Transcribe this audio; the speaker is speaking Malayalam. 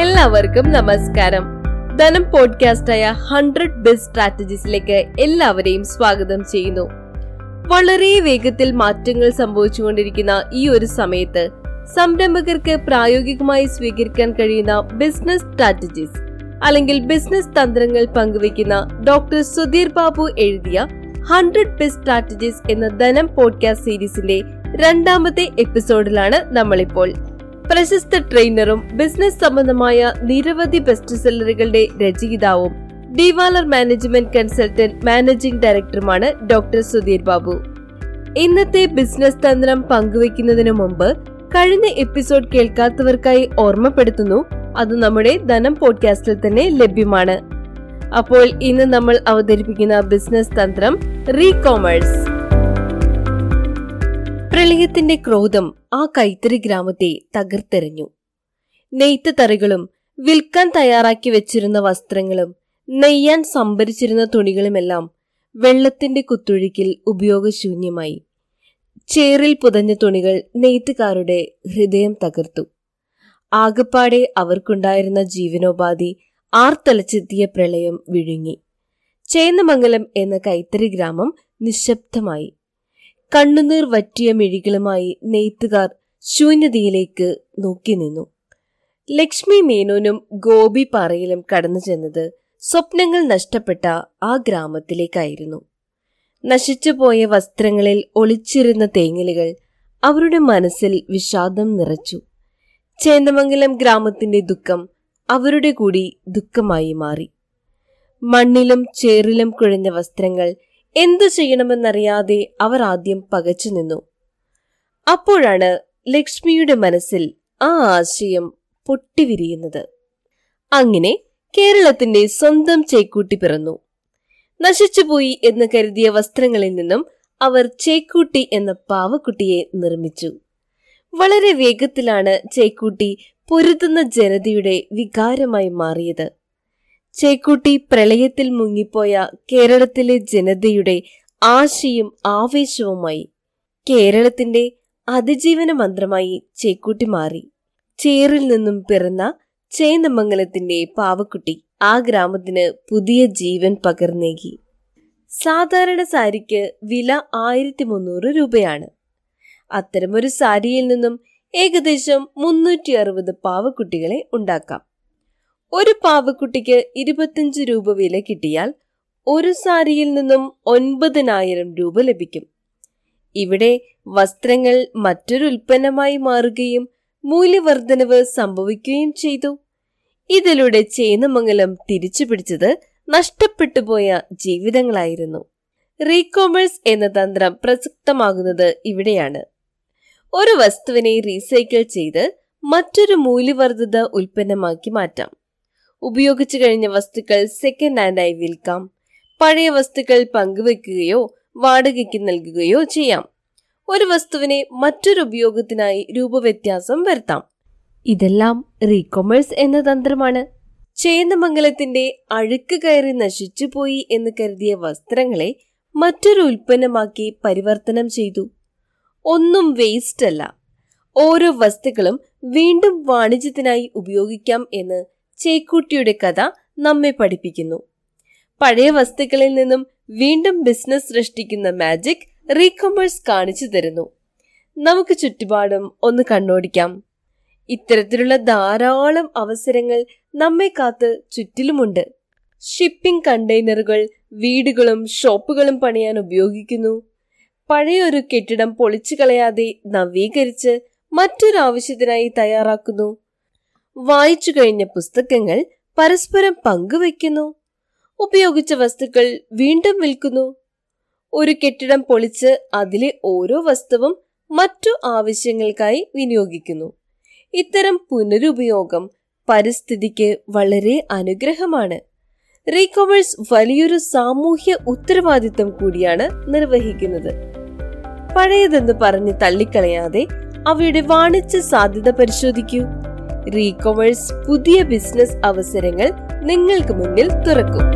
എല്ലാവർക്കും നമസ്കാരം. ധനം പോഡ്കാസ്റ്റായ ഹൺഡ്രഡ് ബെസ്റ്റ് സ്ട്രാറ്റജീസിലേക്ക് എല്ലാവരെയും സ്വാഗതം ചെയ്യുന്നു. വളരെ വേഗത്തിൽ മാറ്റങ്ങൾ സംഭവിച്ചുകൊണ്ടിരിക്കുന്ന ഈ ഒരു സമയത്ത് സംരംഭകർക്ക് പ്രായോഗികമായി സ്വീകരിക്കാൻ കഴിയുന്ന ബിസിനസ് സ്ട്രാറ്റജീസ് അല്ലെങ്കിൽ ബിസിനസ് തന്ത്രങ്ങൾ പങ്കുവയ്ക്കുന്ന ഡോക്ടർ സുധീർ ബാബു എഴുതിയ ഹൺഡ്രഡ് ബെസ്റ്റ് സ്ട്രാറ്റജീസ് എന്ന ധനം പോഡ്കാസ്റ്റ് സീരീസിന്റെ രണ്ടാമത്തെ എപ്പിസോഡിലാണ് നമ്മളിപ്പോൾ. പ്രശസ്ത ട്രെയിനറും ബിസിനസ് സംബന്ധമായ നിരവധി ബെസ്റ്റ് സെല്ലറുകളുടെ രചയിതാവും ഡിവാലർ മാനേജ്മെന്റ് കൺസൾട്ടന്റ് മാനേജിംഗ് ഡയറക്ടറുമാണ് ഡോക്ടർ സുധീർ ബാബു. ഇന്നത്തെ ബിസിനസ് തന്ത്രം പങ്കുവെക്കുന്നതിനു മുമ്പ് കഴിഞ്ഞ എപ്പിസോഡ് കേൾക്കാത്തവർക്കായി ഓർമ്മപ്പെടുത്തുന്നു അത് നമ്മുടെ ധനം പോഡ്കാസ്റ്റിൽ തന്നെ ലഭ്യമാണ്. അപ്പോൾ ഇന്ന് നമ്മൾ അവതരിപ്പിക്കുന്ന ബിസിനസ് തന്ത്രം റീകോമേഴ്സ്. പ്രളയത്തിന്റെ ക്രോധം ആ കൈത്തറി ഗ്രാമത്തെ തകർത്തെറിഞ്ഞു. നെയ്ത്ത് തറികളും വിൽക്കാൻ തയ്യാറാക്കി വെച്ചിരുന്ന വസ്ത്രങ്ങളും നെയ്യാൻ സംഭരിച്ചിരുന്ന തുണികളുമെല്ലാം വെള്ളത്തിന്റെ കുത്തൊഴുക്കിൽ ഉപയോഗശൂന്യമായി. ചേറിൽ പുതഞ്ഞ തുണികൾ നെയ്ത്തുകാരുടെ ഹൃദയം തകർത്തു. ആകപ്പാടെ അവർക്കുണ്ടായിരുന്ന ജീവനോപാധി ആർത്തലച്ചെത്തിയ പ്രളയം വിഴുങ്ങി. ചേന്നമംഗലം എന്ന കൈത്തറി ഗ്രാമം നിശബ്ദമായി. കണ്ണുനീർ വറ്റിയ മിഴികളുമായി നെയ്ത്തുകാർ ശൂന്യതയിലേക്ക് നോക്കി നിന്നു. ലക്ഷ്മി മേനോനും ഗോപി പാറയിലും കടന്നു ചെന്നത് സ്വപ്നങ്ങൾ നഷ്ടപ്പെട്ട ആ ഗ്രാമത്തിലേക്കായിരുന്നു. നശിച്ചുപോയ വസ്ത്രങ്ങളിൽ ഒളിച്ചിരുന്ന തേങ്ങലുകൾ അവരുടെ മനസ്സിൽ വിഷാദം നിറച്ചു. ചേന്ദമംഗലം ഗ്രാമത്തിന്റെ ദുഃഖം അവരുടെ കൂടി ദുഃഖമായി മാറി. മണ്ണിലും ചേറിലും കുഴഞ്ഞ വസ്ത്രങ്ങൾ എന്തു ചെയ്യണമെന്നറിയാതെ അവർ ആദ്യം പകച്ചു നിന്നു. അപ്പോഴാണ് ലക്ഷ്മിയുടെ മനസ്സിൽ ആ ആശയം പൊട്ടിവിരിയുന്നത്. അങ്ങനെ കേരളത്തിന്റെ സ്വന്തം ചേക്കൂട്ടി പിറന്നു. നശിച്ചുപോയി എന്ന് കരുതിയ വസ്ത്രങ്ങളിൽ നിന്നും അവർ ചേക്കൂട്ടി എന്ന പാവക്കുട്ടിയെ നിർമ്മിച്ചു. വളരെ വേഗത്തിലാണ് ചേക്കൂട്ടി പൊരുതുന്ന ജനതയുടെ വികാരമായി മാറിയത്. ചേക്കൂട്ടി പ്രളയത്തിൽ മുങ്ങിപ്പോയ കേരളത്തിലെ ജനതയുടെ ആശയും ആവേശവുമായി കേരളത്തിന്റെ അതിജീവന മന്ത്രമായി ചേക്കുട്ടി മാറി. ചേറിൽ നിന്നും പിറന്ന ചേന്നമംഗലത്തിന്റെ പാവക്കുട്ടി ആ ഗ്രാമത്തിന് പുതിയ ജീവൻ പകർന്നേകി. സാധാരണ സാരിക്ക് വില ആയിരത്തി മുന്നൂറ് രൂപയാണ്. അത്തരമൊരു സാരിയിൽ നിന്നും ഏകദേശം മുന്നൂറ്റി അറുപത് പാവക്കുട്ടികളെ ഉണ്ടാക്കാം. ഒരു പാവക്കുട്ടിക്ക് ഇരുപത്തിയഞ്ച് രൂപ വില കിട്ടിയാൽ ഒരു സാരിയിൽ നിന്നും ഒൻപതിനായിരം രൂപ ലഭിക്കും. ഇവിടെ വസ്ത്രങ്ങൾ മറ്റൊരു ഉൽപ്പന്നമായി മാറുകയും മൂല്യവർദ്ധനവ് സംഭവിക്കുകയും ചെയ്തു. ഇതിലൂടെ ചേന്നമംഗലം തിരിച്ചു പിടിച്ചത് നഷ്ടപ്പെട്ടുപോയ ജീവിതങ്ങളായിരുന്നു. റീകോമേഴ്സ് എന്ന തന്ത്രം പ്രസക്തമാകുന്നത് ഇവിടെയാണ്. ഒരു വസ്തുവിനെ റീസൈക്കിൾ ചെയ്ത് മറ്റൊരു മൂല്യവർദ്ധിത ഉൽപ്പന്നമാക്കി മാറ്റാം. ഉപയോഗിച്ചു കഴിഞ്ഞ വസ്തുക്കൾ സെക്കൻഡ് ഹാൻഡായി വിൽക്കാം. പഴയ വസ്തുക്കൾ പങ്കുവെക്കുകയോ വാടകയ്ക്ക് നൽകുകയോ ചെയ്യാം. ഒരു വസ്തുവിനെ മറ്റൊരു ഉപയോഗത്തിനായി രൂപവ്യത്യാസം വരുത്താം. ഇതെല്ലാം റീകോമേഴ്സ് എന്ന തന്ത്രമാണ്. ചേന്നമംഗലത്തിന്റെ അഴുക്ക് കയറി നശിച്ചുപോയി എന്ന് കരുതിയ വസ്ത്രങ്ങളെ മറ്റൊരു ഉൽപ്പന്നമാക്കി പരിവർത്തനം ചെയ്തു. ഒന്നും വേസ്റ്റ് അല്ല. ഓരോ വസ്തുക്കളും വീണ്ടും വാണിജ്യത്തിനായി ഉപയോഗിക്കാം എന്ന് ചേക്കൂട്ടിയുടെ കഥ നമ്മെ പഠിപ്പിക്കുന്നു. പഴയ വസ്തുക്കളിൽ നിന്നും വീണ്ടും ബിസിനസ് സൃഷ്ടിക്കുന്ന മാജിക് റീകൊമേഴ്സ് കാണിച്ചു തരുന്നു. നമുക്ക് ചുറ്റുപാടും ഒന്ന് കണ്ണോടിക്കാം. ഇത്തരത്തിലുള്ള ധാരാളം അവസരങ്ങൾ നമ്മെ കാത്ത് ചുറ്റിലുമുണ്ട്. ഷിപ്പിംഗ് കണ്ടെയ്നറുകൾ വീടുകളും ഷോപ്പുകളും പണിയാൻ ഉപയോഗിക്കുന്നു. പഴയൊരു കെട്ടിടം പൊളിച്ചു കളയാതെ നവീകരിച്ച് മറ്റൊരു ആവശ്യത്തിനായി തയ്യാറാക്കുന്നു. വായിച്ചു കഴിഞ്ഞ പുസ്തകങ്ങൾ പരസ്പരം പങ്കുവെക്കുന്നു ഉപയോഗിച്ച വസ്തുക്കൾ വീണ്ടും വിൽക്കുന്നു. ഒരു കെട്ടിടം പൊളിച്ച് അതിലെ ഓരോ വസ്തുവും മറ്റു ആവശ്യങ്ങൾക്കായി വിനിയോഗിക്കുന്നു. ഇത്തരം പുനരുപയോഗം പരിസ്ഥിതിക്ക് വളരെ അനുഗ്രഹമാണ്. റീകോമേഴ്സ് വലിയൊരു സാമൂഹ്യ ഉത്തരവാദിത്തം കൂടിയാണ് നിർവഹിക്കുന്നത്. പഴയതെന്ന് പറഞ്ഞ് തള്ളിക്കളയാതെ അവയുടെ വാണിജ്യ സാധ്യത പരിശോധിക്കൂ. റീകോമേഴ്സ് പുതിയ ബിസിനസ് അവസരങ്ങൾ നിങ്ങൾക്ക് മുന്നിൽ തുറക്കും.